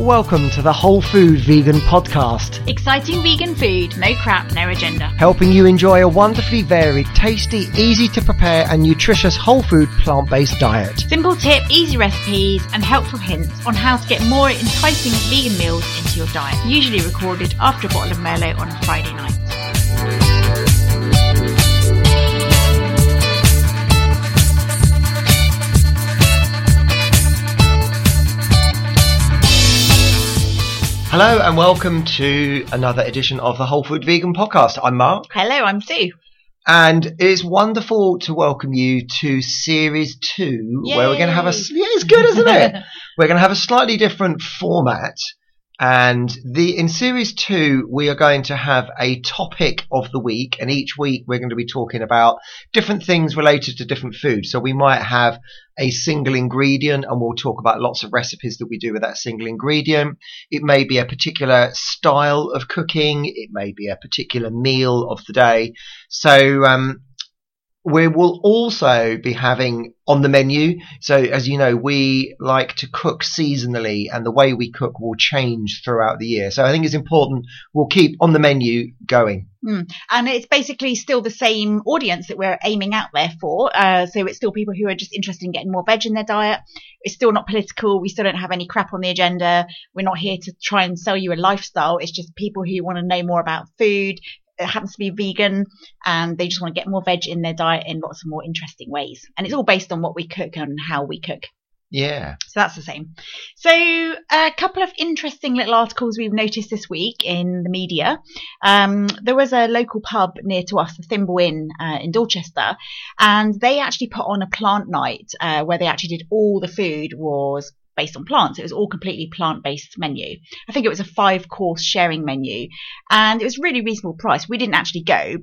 Welcome to the Whole Food Vegan Podcast, Exciting vegan food, no crap, no agenda. helping you enjoy a wonderfully varied, tasty, easy to prepare, and nutritious whole food plant based diet. Simple tip, easy recipes, and helpful hints on how to get more enticing vegan meals into your diet. Usually recorded after a bottle of Merlot on a Friday night. Hello, and welcome to another edition of the Whole Food Vegan Podcast. I'm Mark, Hello, I'm Sue. and it's wonderful to welcome you to Series 2, where we're going to have a. Yeah, it's good, isn't it? we're going to have a slightly different format. And the in series two, we are going to have a topic of the week, and each week we're going to be talking about different things related to different foods. So we might have a single ingredient, and we'll talk about lots of recipes that we do with that single ingredient. It may be a particular style of cooking. It may be a particular meal of the day. So um, we will also be having on the menu. So, as you know, we like to cook seasonally, and the way we cook will change throughout the year. So, I think it's important we'll keep on the menu going. And it's basically still the same audience that we're aiming out there for. Uh, so it's still people who are just interested in getting more veg in their diet. It's still not political. We still don't have any crap on the agenda. We're not here to try and sell you a lifestyle. It's just people who want to know more about food. It happens to be vegan and they just want to get more veg in their diet in lots of more interesting ways. And it's all based on what we cook and how we cook. Yeah. So that's the same. So a couple of interesting little articles we've noticed this week in the media. Um, there was a local pub near to us, the Thimble Inn uh, in Dorchester, and they actually put on a plant night uh, where they actually did all the food was based on plants. It was all completely plant-based menu. I think it was a five-course sharing menu, and it was really reasonable price. We didn't actually go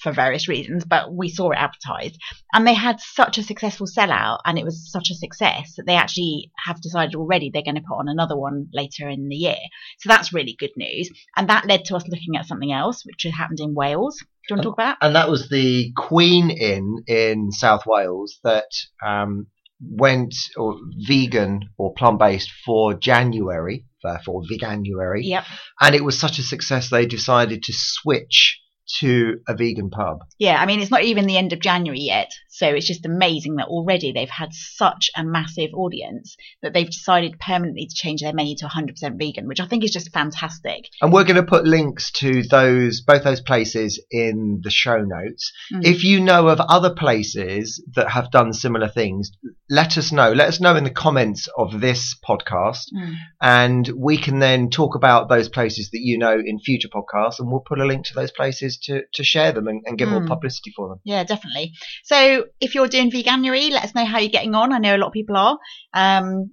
for various reasons, but we saw it advertised, and they had such a successful sellout, and it was such a success that they actually have decided already they're going to put on another one later in the year. So that's really good news, and that led to us looking at something else, which happened in Wales. Do you want to talk about? that? And that was the Queen Inn in South Wales that um, went or vegan or plant based for January, therefore veganuary. Yep. And it was such a success they decided to switch to a vegan pub. Yeah, I mean, it's not even the end of January yet. So it's just amazing that already they've had such a massive audience that they've decided permanently to change their menu to 100% vegan, which I think is just fantastic. And we're going to put links to those both those places in the show notes. Mm. If you know of other places that have done similar things, let us know. Let us know in the comments of this podcast, Mm. and we can then talk about those places that you know in future podcasts, and we'll put a link to those places to, to share them and, and get more Mm. publicity for them. Yeah, definitely. So if you're doing veganuary, let us know how you're getting on. I know a lot of people are. Um,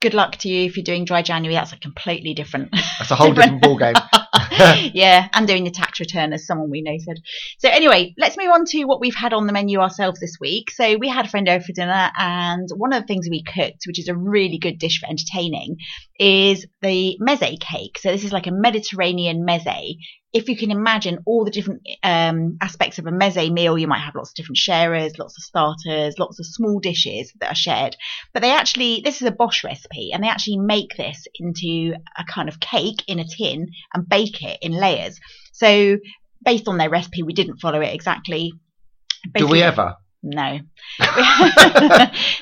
good luck to you if you're doing dry January. That's a completely different. That's a whole different ballgame. yeah, and doing your tax return, as someone we know said. So anyway, let's move on to what we've had on the menu ourselves this week. So we had a friend over for dinner, and one of the things we cooked, which is a really good dish for entertaining, is the meze cake. So this is like a Mediterranean meze. If you can imagine all the different um, aspects of a meze meal, you might have lots of different sharers, lots of starters, lots of small dishes that are shared. But they actually, this is a BOSH recipe, and they actually make this into a kind of cake in a tin and bake it in layers. So based on their recipe, we didn't follow it exactly. Do we ever? No.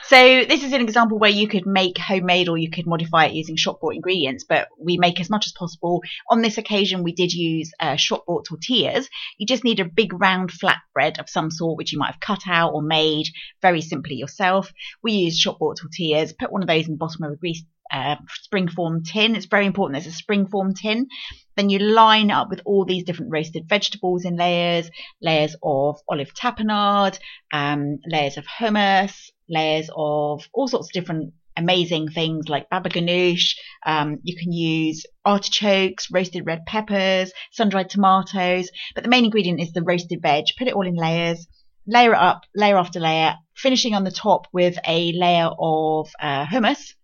so this is an example where you could make homemade or you could modify it using shop bought ingredients, but we make as much as possible. On this occasion, we did use uh, shop bought tortillas. You just need a big round flat bread of some sort, which you might have cut out or made very simply yourself. We used shop bought tortillas, put one of those in the bottom of a grease uh, spring form tin. It's very important there's a spring form tin. Then you line up with all these different roasted vegetables in layers, layers of olive tapenade, um, layers of hummus, layers of all sorts of different amazing things like baba ganoush. Um, you can use artichokes, roasted red peppers, sun-dried tomatoes. But the main ingredient is the roasted veg. Put it all in layers, layer it up, layer after layer, finishing on the top with a layer of uh, hummus.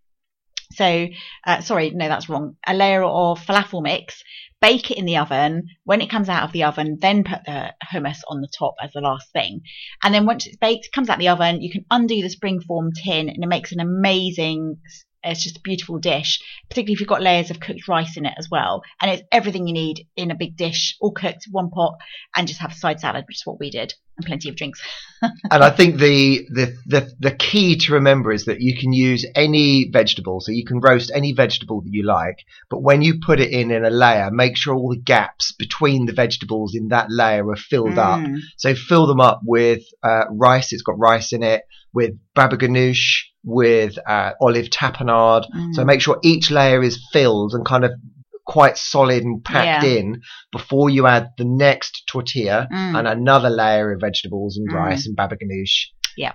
So, uh, sorry, no, that's wrong. A layer of falafel mix, bake it in the oven. When it comes out of the oven, then put the hummus on the top as the last thing. And then once it's baked, comes out of the oven, you can undo the springform tin and it makes an amazing It's just a beautiful dish, particularly if you've got layers of cooked rice in it as well. And it's everything you need in a big dish, all cooked, one pot, and just have a side salad, which is what we did, and plenty of drinks. and I think the, the the the key to remember is that you can use any vegetable, so you can roast any vegetable that you like, but when you put it in in a layer, make sure all the gaps between the vegetables in that layer are filled up. Mm. So fill them up with uh, rice. It's got rice in it, with baba ganoush, with uh, olive tapenade. Mm. So make sure each layer is filled and kind of quite solid and packed Yeah. in before you add the next tortilla Mm. and another layer of vegetables and Mm. rice and baba ganoush. Yeah,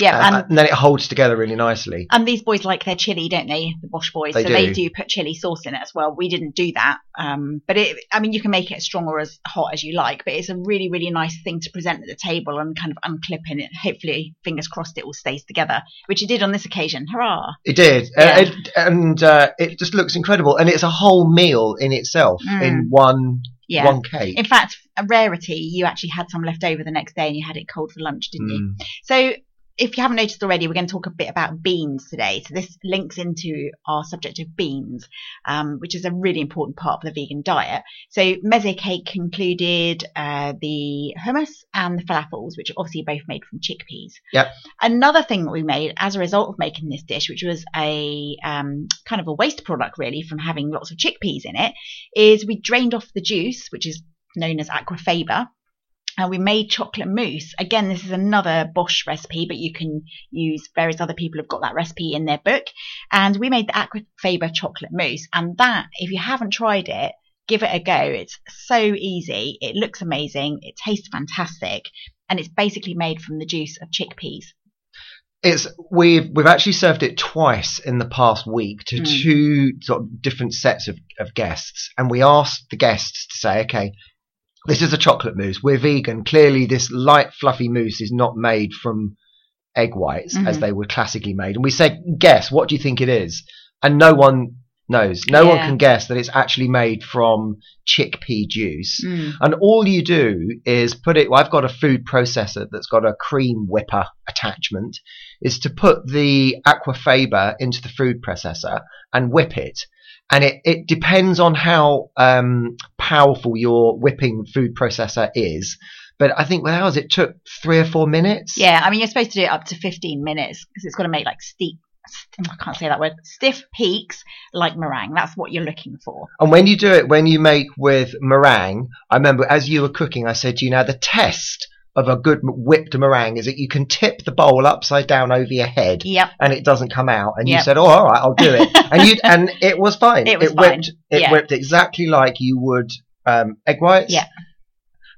Uh, and and then it holds together really nicely. And these boys like their chili, don't they? The BOSH boys. They so they do. do put chili sauce in it as well. We didn't do that. Um, but it, I mean, you can make it as strong or as hot as you like, but it's a really, really nice thing to present at the table and kind of unclipping it. Hopefully, fingers crossed, it all stays together, which it did on this occasion. Hurrah! It did, Uh, it, and uh, it just looks incredible. And it's a whole meal in itself Mm. in one Yeah. one cake. In fact, a rarity, you actually had some left over the next day and you had it cold for lunch, didn't you? Mm. So, if you haven't noticed already, we're going to talk a bit about beans today. So, this links into our subject of beans, um, which is a really important part of the vegan diet. So, meze cake included uh, the hummus and the falafels, which are obviously both made from chickpeas. Yep. Another thing that we made as a result of making this dish, which was a um, kind of a waste product really from having lots of chickpeas in it, is we drained off the juice, which is known as aquafaba. And we made chocolate mousse. Again, this is another BOSH recipe, but you can use various other people have got that recipe in their book. And we made the Aquafaba chocolate mousse. And that, if you haven't tried it, give it a go. It's so easy. It looks amazing. It tastes fantastic. And it's basically made from the juice of chickpeas. It's we've we've actually served it twice in the past week to Mm. two sort of different sets of, of guests, and we asked the guests to say, okay, this is a chocolate mousse. We're vegan. Clearly, this light fluffy mousse is not made from egg whites as Mhm. they were classically made. And we said, guess what do you think it is? And no one knows. No one can guess that it's actually made from chickpea juice. Mm. And all you do is put it. Well, I've got a food processor that's got a cream whipper attachment. Is to put the aquafaba into the food processor and whip it. And it, it depends on how um, powerful your whipping food processor is. But I think with ours it took three or four minutes. Yeah, I mean, you're supposed to do it up to 15 minutes because it's got to make like steep, I can't say that word, stiff peaks like meringue. That's what you're looking for. And when you do it, when you make with meringue, I remember as you were cooking, I said to you, now the test of a good whipped meringue is that you can tip the bowl upside down over your head Yep. and it doesn't come out. And you said, "Oh, all right, I'll do it." and you and it was fine. It was whipped. fine. It Yeah. whipped exactly like you would um, egg whites. Yeah.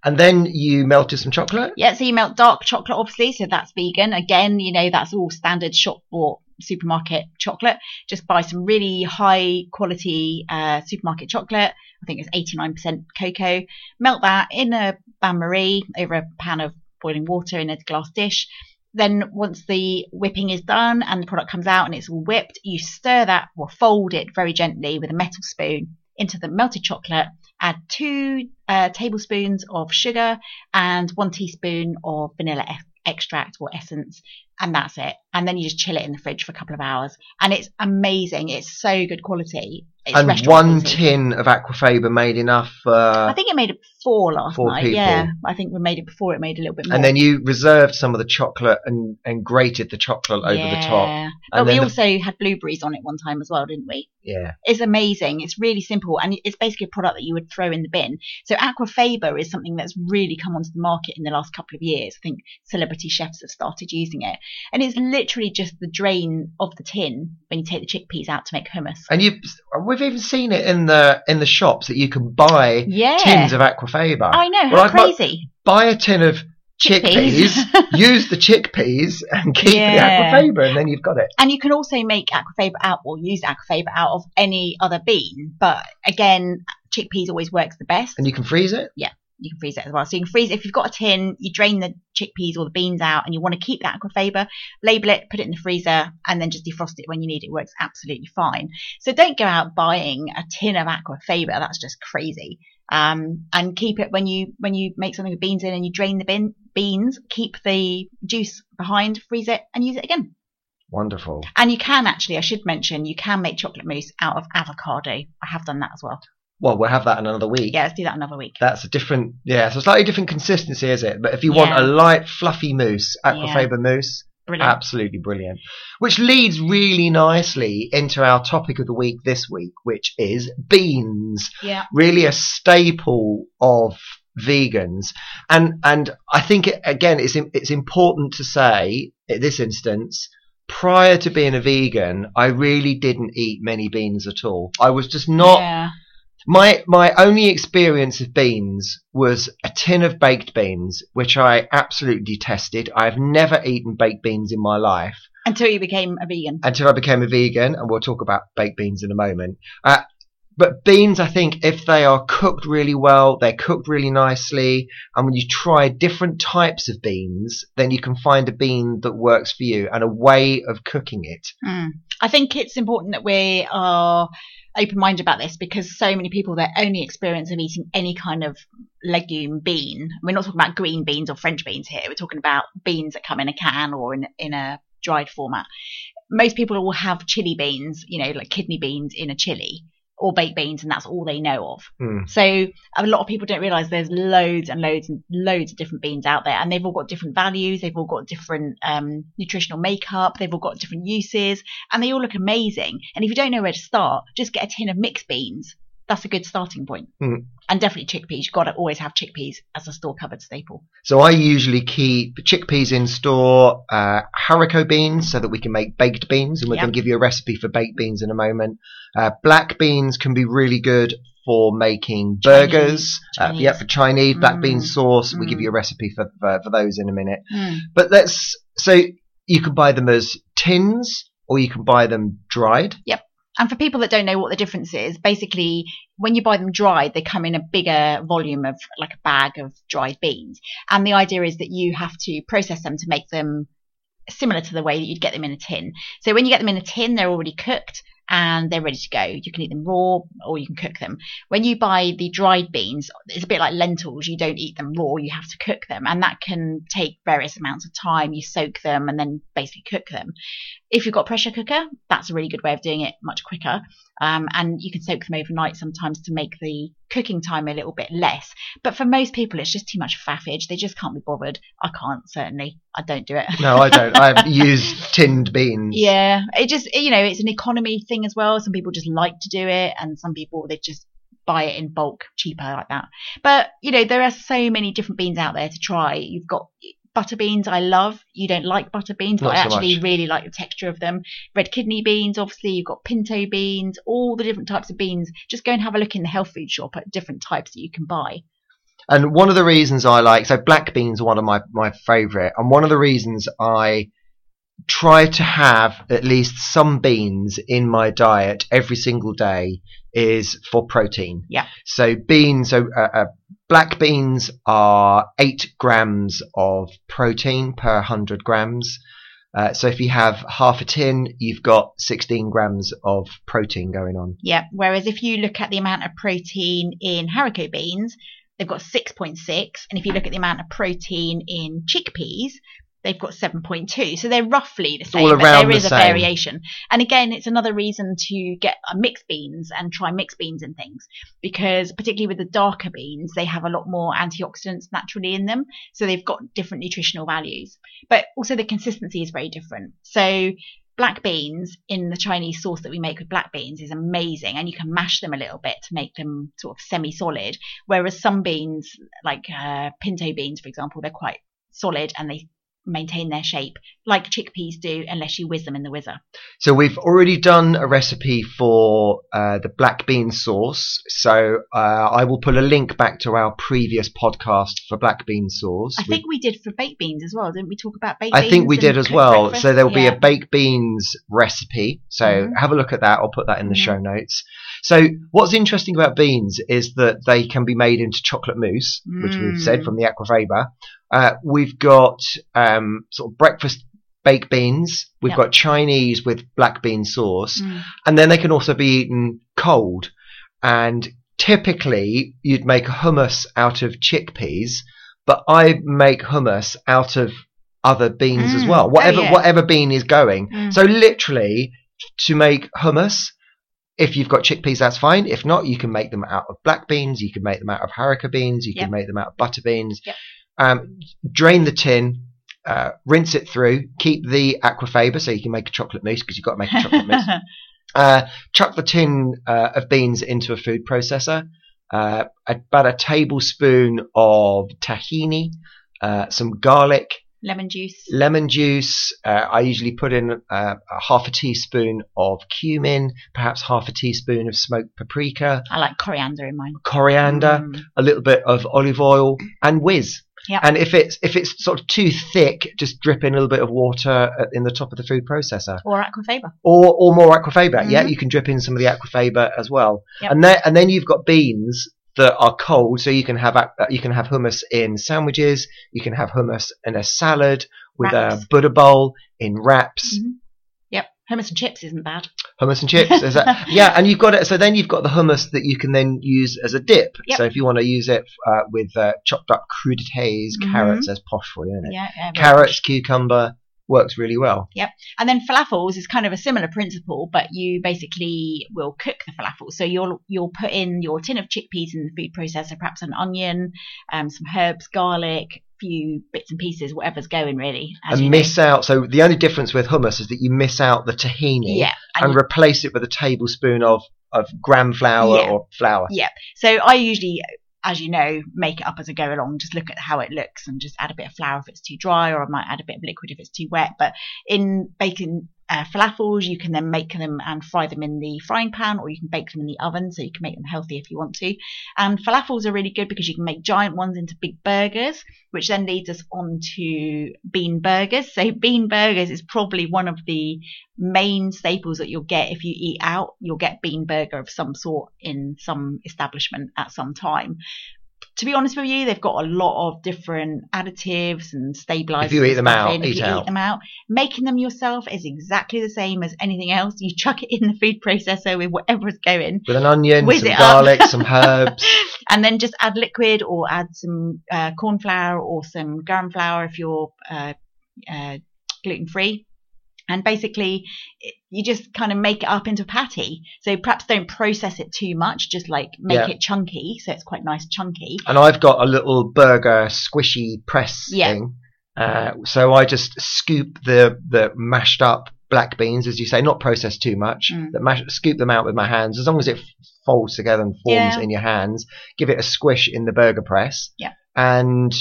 And then you melted some chocolate. Yeah, so you melt dark chocolate, obviously, so that's vegan. Again, you know, that's all standard shop bought supermarket chocolate. Just buy some really high quality uh, supermarket chocolate. I think it's 89% cocoa. Melt that in a bain marie over a pan of boiling water in a glass dish. Then once the whipping is done and the product comes out and it's all whipped, you stir that or fold it very gently with a metal spoon into the melted chocolate. Add two uh, tablespoons of sugar and one teaspoon of vanilla extract or essence, and that's it. And then you just chill it in the fridge for a couple of hours, and it's amazing. It's so good quality. It's and one quality. tin of aquafaba made enough. Uh, I think it made it four last Four night. people. Yeah, I think we made it before. It made a little bit more. and then you reserved some of the chocolate and, and grated the chocolate over the top. Yeah. And But we then the- also had blueberries on it one time as well, didn't we? Yeah. It's amazing. It's really simple, and it's basically a product that you would throw in the bin. So Aquafaba is something that's really come onto the market in the last couple of years. I think celebrity chefs have started using it, and it's literally just the drain of the tin when you take the chickpeas out to make hummus. And you, we've even seen it in the in the shops that you can buy Yeah, tins of aquafaba. I know Well, crazy. buy a tin of chickpeas, use the chickpeas, and keep Yeah. the aquafaba, and then you've got it. And you can also make aquafaba out or use aquafaba out of any other bean, but again, chickpeas always works the best. And you can freeze it. You can freeze it as well. So you can freeze if you've got a tin, you drain the chickpeas or the beans out, and you want to keep that aquafaba, label it, put it in the freezer, and then just defrost it when you need it. It works absolutely fine. So don't go out buying a tin of aquafaba. That's just crazy. Um, and keep it when you when you make something with beans in and you drain the bin, beans. Keep the juice behind, freeze it, and use it again. Wonderful. And you can actually, I should mention, you can make chocolate mousse out of avocado. I have done that as well. Well, we'll have that in another week. Yeah, let's do that another week. That's a different, yeah, so slightly different consistency, is it? But if you want a light, fluffy mousse, Aquafaba mousse, Brilliant. absolutely brilliant. Which leads really nicely into our topic of the week this week, which is beans. Yeah. Really a staple of vegans, and and I think it, again it's it's important to say in this instance. Prior to being a vegan, I really didn't eat many beans at all. I was just not Yeah. My my only experience of beans was a tin of baked beans, which I absolutely detested. I've never eaten baked beans in my life Until you became a vegan. until I became a vegan, and we'll talk about baked beans in a moment. Uh, but beans, I think, if they are cooked really well, they're cooked really nicely, and when you try different types of beans, then you can find a bean that works for you and a way of cooking it. Mm. I think it's important that we are open minded about this because so many people, their only experience of eating any kind of legume bean, we're not talking about green beans or French beans here, we're talking about beans that come in a can or in, in a dried format. Most people will have chili beans, you know, like kidney beans in a chili or baked beans, and that's all they know of. Mm. So a lot of people don't realize there's loads and loads and loads of different beans out there, and they've all got different values. They've all got different um, nutritional makeup. They've all got different uses, and they all look amazing. And if you don't know where to start, just get a tin of mixed beans. That's a good starting point. Mm. And definitely chickpeas. You've got to always have chickpeas as a store cupboard staple. So I usually keep chickpeas in store, uh, haricot beans, so that we can make baked beans, and we're Yeah. going to give you a recipe for baked beans in a moment. Uh, black beans can be really good for making burgers. Uh, yeah, for Chinese black bean Mm, sauce. We give mm. you a recipe for, for for those in a minute. Mm. But let's so you can buy them as tins, or you can buy them dried. And for people that don't know what the difference is, basically, when you buy them dried, they come in a bigger volume of like a bag of dried beans. And the idea is that you have to process them to make them similar to the way that you'd get them in a tin. So when you get them in a tin, they're already cooked and they're ready to go. You can eat them raw or you can cook them. When you buy the dried beans, it's a bit like lentils. You don't eat them raw, you have to cook them. And that can take various amounts of time. You soak them and then basically cook them. If you've got a pressure cooker, that's a really good way of doing it much quicker. Um, and you can soak them overnight sometimes to make the cooking time a little bit less. But for most people, it's just too much faffage. They just can't be bothered. I can't, certainly. I don't do it. No, I don't. I use tinned beans. Yeah, it just you know it's an economy thing as well. Some people just like to do it, and some people they just buy it in bulk cheaper like that. But you know there are so many different beans out there to try. You've got butter beans. I love. You don't like butter beans, but Not I so actually much. really like the texture of them. Red kidney beans, obviously. You've got pinto beans, all the different types of beans. Just go and have a look in the health food shop at different types that you can buy. And one of the reasons I like so black beans are one of my my favourite, and one of the reasons I try to have at least some beans in my diet every single day is for protein. Yeah. So beans, are, uh, uh, black beans are eight grams of protein per hundred grams. Uh, so if you have half a tin, you've got 16 grams of protein going on. Yeah. Whereas if you look at the amount of protein in haricot beans, they've got 6.6. And if you look at the amount of protein in chickpeas, they've got 7.2. So they're roughly the same, all but there the is a same. variation. And again, it's another reason to get uh, mixed beans and try mixed beans and things because particularly with the darker beans, they have a lot more antioxidants naturally in them. So they've got different nutritional values, but also the consistency is very different. So black beans in the Chinese sauce that we make with black beans is amazing, and you can mash them a little bit to make them sort of semi-solid. Whereas some beans, like uh, pinto beans, for example, they're quite solid and they maintain their shape, like chickpeas do, unless you whiz them in the whizzer. So we've already done a recipe for uh, the black bean sauce. So uh, I will put a link back to our previous podcast for black bean sauce. I We- think we did for baked beans as well, didn't we? Talk about baked I beans. I think we did as well. breakfast? So there will be a baked beans recipe. So Mhm. have a look at that. I'll put that in the show notes. So what's interesting about beans is that they can be made into chocolate mousse, which we've said Mm. from the Aquafaba. Uh, we've got um, sort of breakfast baked beans. We've Yep. got Chinese with black bean sauce Mm. and then they can also be eaten cold. And typically, you'd make hummus out of chickpeas, but I make hummus out of other beans as Mm. well. Oh, Whatever yeah. whatever bean is going. Mm. So literally, to make hummus, if you've got chickpeas, that's fine. If not, you can make them out of black beans. You can make them out of haricot beans. You Yep. can make them out of butter beans. Yep. Um, drain the tin, uh, rinse it through. Keep the aquafaba so you can make a chocolate mousse because you've got to make a chocolate mousse. Uh, chuck the tin uh, of beans into a food processor. Uh, about a tablespoon of tahini, uh, some garlic, Lemon juice. lemon juice. Uh, I usually put in uh, a half a teaspoon of cumin, perhaps half a teaspoon of smoked paprika, I like coriander in mine. coriander, Mm. a little bit of olive oil, and whiz. Yep. And if it's if it's sort of too thick, just drip in a little bit of water in the top of the food processor, Or aquafaba. or or more aquafaba. Yeah, Mhm. you can drip in some of the aquafaba as well. Yep. And then and then you've got beans that are cold, so you can have you can have hummus in sandwiches, you can have hummus in a salad with Wraps. a butter bowl in wraps, Mhm. Hummus and chips isn't bad. hummus and chips. Is that, yeah, and you've got it. So then you've got the hummus that you can then use as a dip. Yep. So if you want to use it uh, with uh, chopped up crudités, Mhm. carrots, that's posh for you, isn't it? Yeah. yeah Carrots, cucumber works really well. Yep. And then falafels is kind of a similar principle, but you basically will cook the falafels. So you'll you'll put in your tin of chickpeas in the food processor, perhaps an onion, um, some herbs, garlic, a few bits and pieces, whatever's going really. And know. miss out. So the only difference with hummus is that you miss out the tahini yeah. and, And replace it with a tablespoon of of gram flour Yeah. or flour. Yep. So I usually, as you know, make it up as I go along. Just look at how it looks and just add a bit of flour if it's too dry, or I might add a bit of liquid if it's too wet. But in baking uh, falafels, you can then make them and fry them in the frying pan, or you can bake them in the oven, so you can make them healthy if you want to. And falafels are really good because you can make giant ones into big burgers, which then leads us on to bean burgers. So bean burgers is probably one of the main staples that you'll get if you eat out. You'll get bean burger of some sort in some establishment at some time. To be honest with you, they've got a lot of different additives and stabilizers. If you eat them out, in. if eat you out. eat them out, making them yourself is exactly the same as anything else. You chuck it in the food processor with whatever's going, With an onion, some garlic, some herbs. and then just add liquid or add some uh, corn flour or some gram flour if you're uh, uh, gluten free. And basically, you just kind of make it up into a patty. So perhaps don't process it too much, just like make Yeah. it chunky, so it's quite nice chunky. and I've got a little burger squishy press Yeah. thing. Uh, so I just scoop the the mashed up black beans, as you say, not processed too much. Mm. But mash, scoop them out with my hands, as long as it folds together and forms Yeah. in your hands. Give it a squish in the burger press. Yeah. And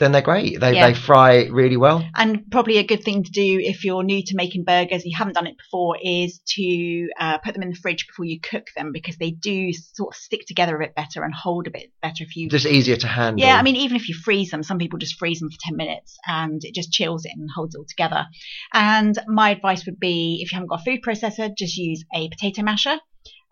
then they're great. They Yeah. they fry really well. And probably a good thing to do if you're new to making burgers, you haven't done it before, is to uh, put them in the fridge before you cook them because they do sort of stick together a bit better and hold a bit better if you Just easier to handle. Yeah, I mean, even if you freeze them, some people just freeze them for 10 minutes and it just chills it and holds it all together. And my advice would be if you haven't got a food processor, just use a potato masher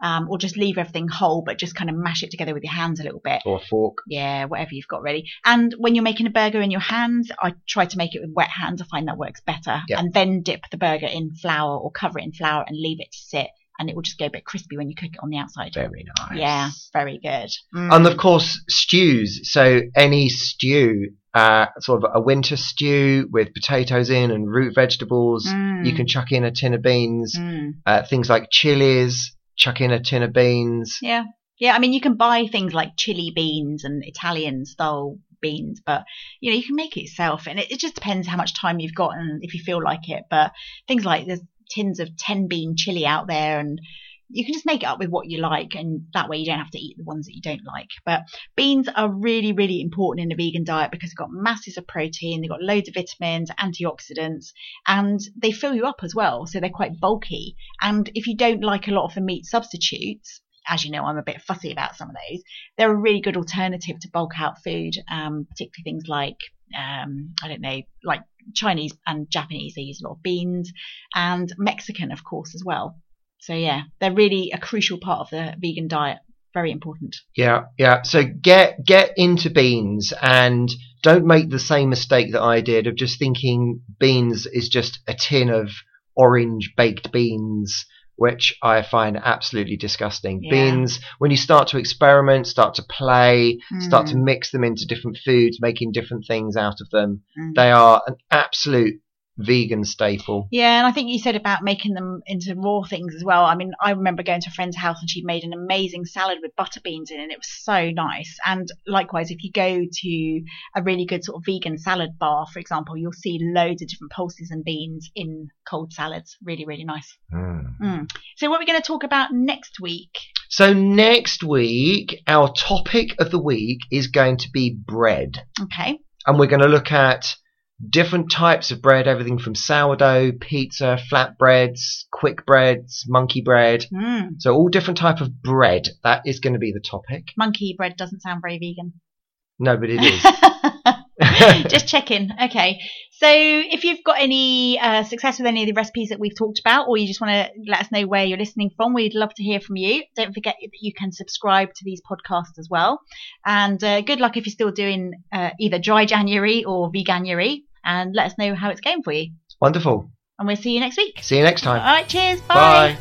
um, or just leave everything whole, but just kind of mash it together with your hands a little bit. or a fork. Yeah, whatever you've got ready. And when you're making a burger in your hands, I try to make it with wet hands. I find that works better. Yeah. And then dip the burger in flour or cover it in flour and leave it to sit. And it will just go a bit crispy when you cook it on the outside. Very nice. Yeah, very good. Mm. And of course, stews. So any stew, uh, sort of a winter stew with potatoes in and root vegetables. Mm. You can chuck in a tin of beans. Mm. Uh, things like chilies. Chuck in a tin of beans. Yeah. Yeah, I mean, you can buy things like chili beans and Italian style beans, but you know, you can make it yourself, and it, it just depends how much time you've got and if you feel like it. But things like there's tins of ten bean chili out there, and you can just make it up with what you like, and that way you don't have to eat the ones that you don't like. But beans are really, really important in a vegan diet because they've got masses of protein, they've got loads of vitamins, antioxidants, and they fill you up as well. So they're quite bulky. And if you don't like a lot of the meat substitutes, as you know, I'm a bit fussy about some of those. They're a really good alternative to bulk out food, um, particularly things like um, I don't know, like Chinese and Japanese. They use a lot of beans, and Mexican, of course, as well. So yeah, they're really a crucial part of the vegan diet. Very important. Yeah, yeah. So get get into beans and don't make the same mistake that I did of just thinking beans is just a tin of orange baked beans which I find absolutely disgusting. Yeah. Beans, when you start to experiment, start to play, start to Mm. mix them into different foods, making different things out of them, Mm. they are an absolute vegan staple. Yeah, and I think you said about making them into raw things as well. I mean, I remember going to a friend's house and she made an amazing salad with butter beans in it. and It was so nice. And likewise, if you go to a really good sort of vegan salad bar, for example, you'll see loads of different pulses and beans in cold salads. Really, really nice. Mm. So, what are we going to talk about next week? So next week, our topic of the week is going to be bread. Okay. and we're going to look at different types of bread, everything from sourdough, pizza, flatbreads, quick breads, monkey bread. Mm. So all different type of bread. That is going to be the topic. Monkey bread doesn't sound very vegan. No, but it is. Just checking. Okay. So if you've got any uh, success with any of the recipes that we've talked about, or you just want to let us know where you're listening from, we'd love to hear from you. Don't forget that you can subscribe to these podcasts as well. And uh, good luck if you're still doing uh, either dry January or veganuary. And let us know how it's going for you. Wonderful. And we'll see you next week. See you next time. All right, Cheers. Bye. Bye.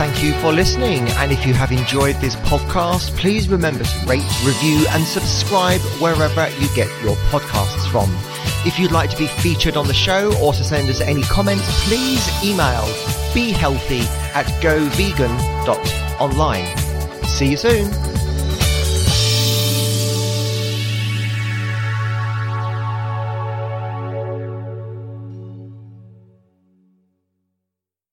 Thank you for listening. And if you have enjoyed this podcast, please remember to rate, review, and subscribe wherever you get your podcasts from. If you'd like to be featured on the show or to send us any comments, please email behealthy at govegan.online. See you soon.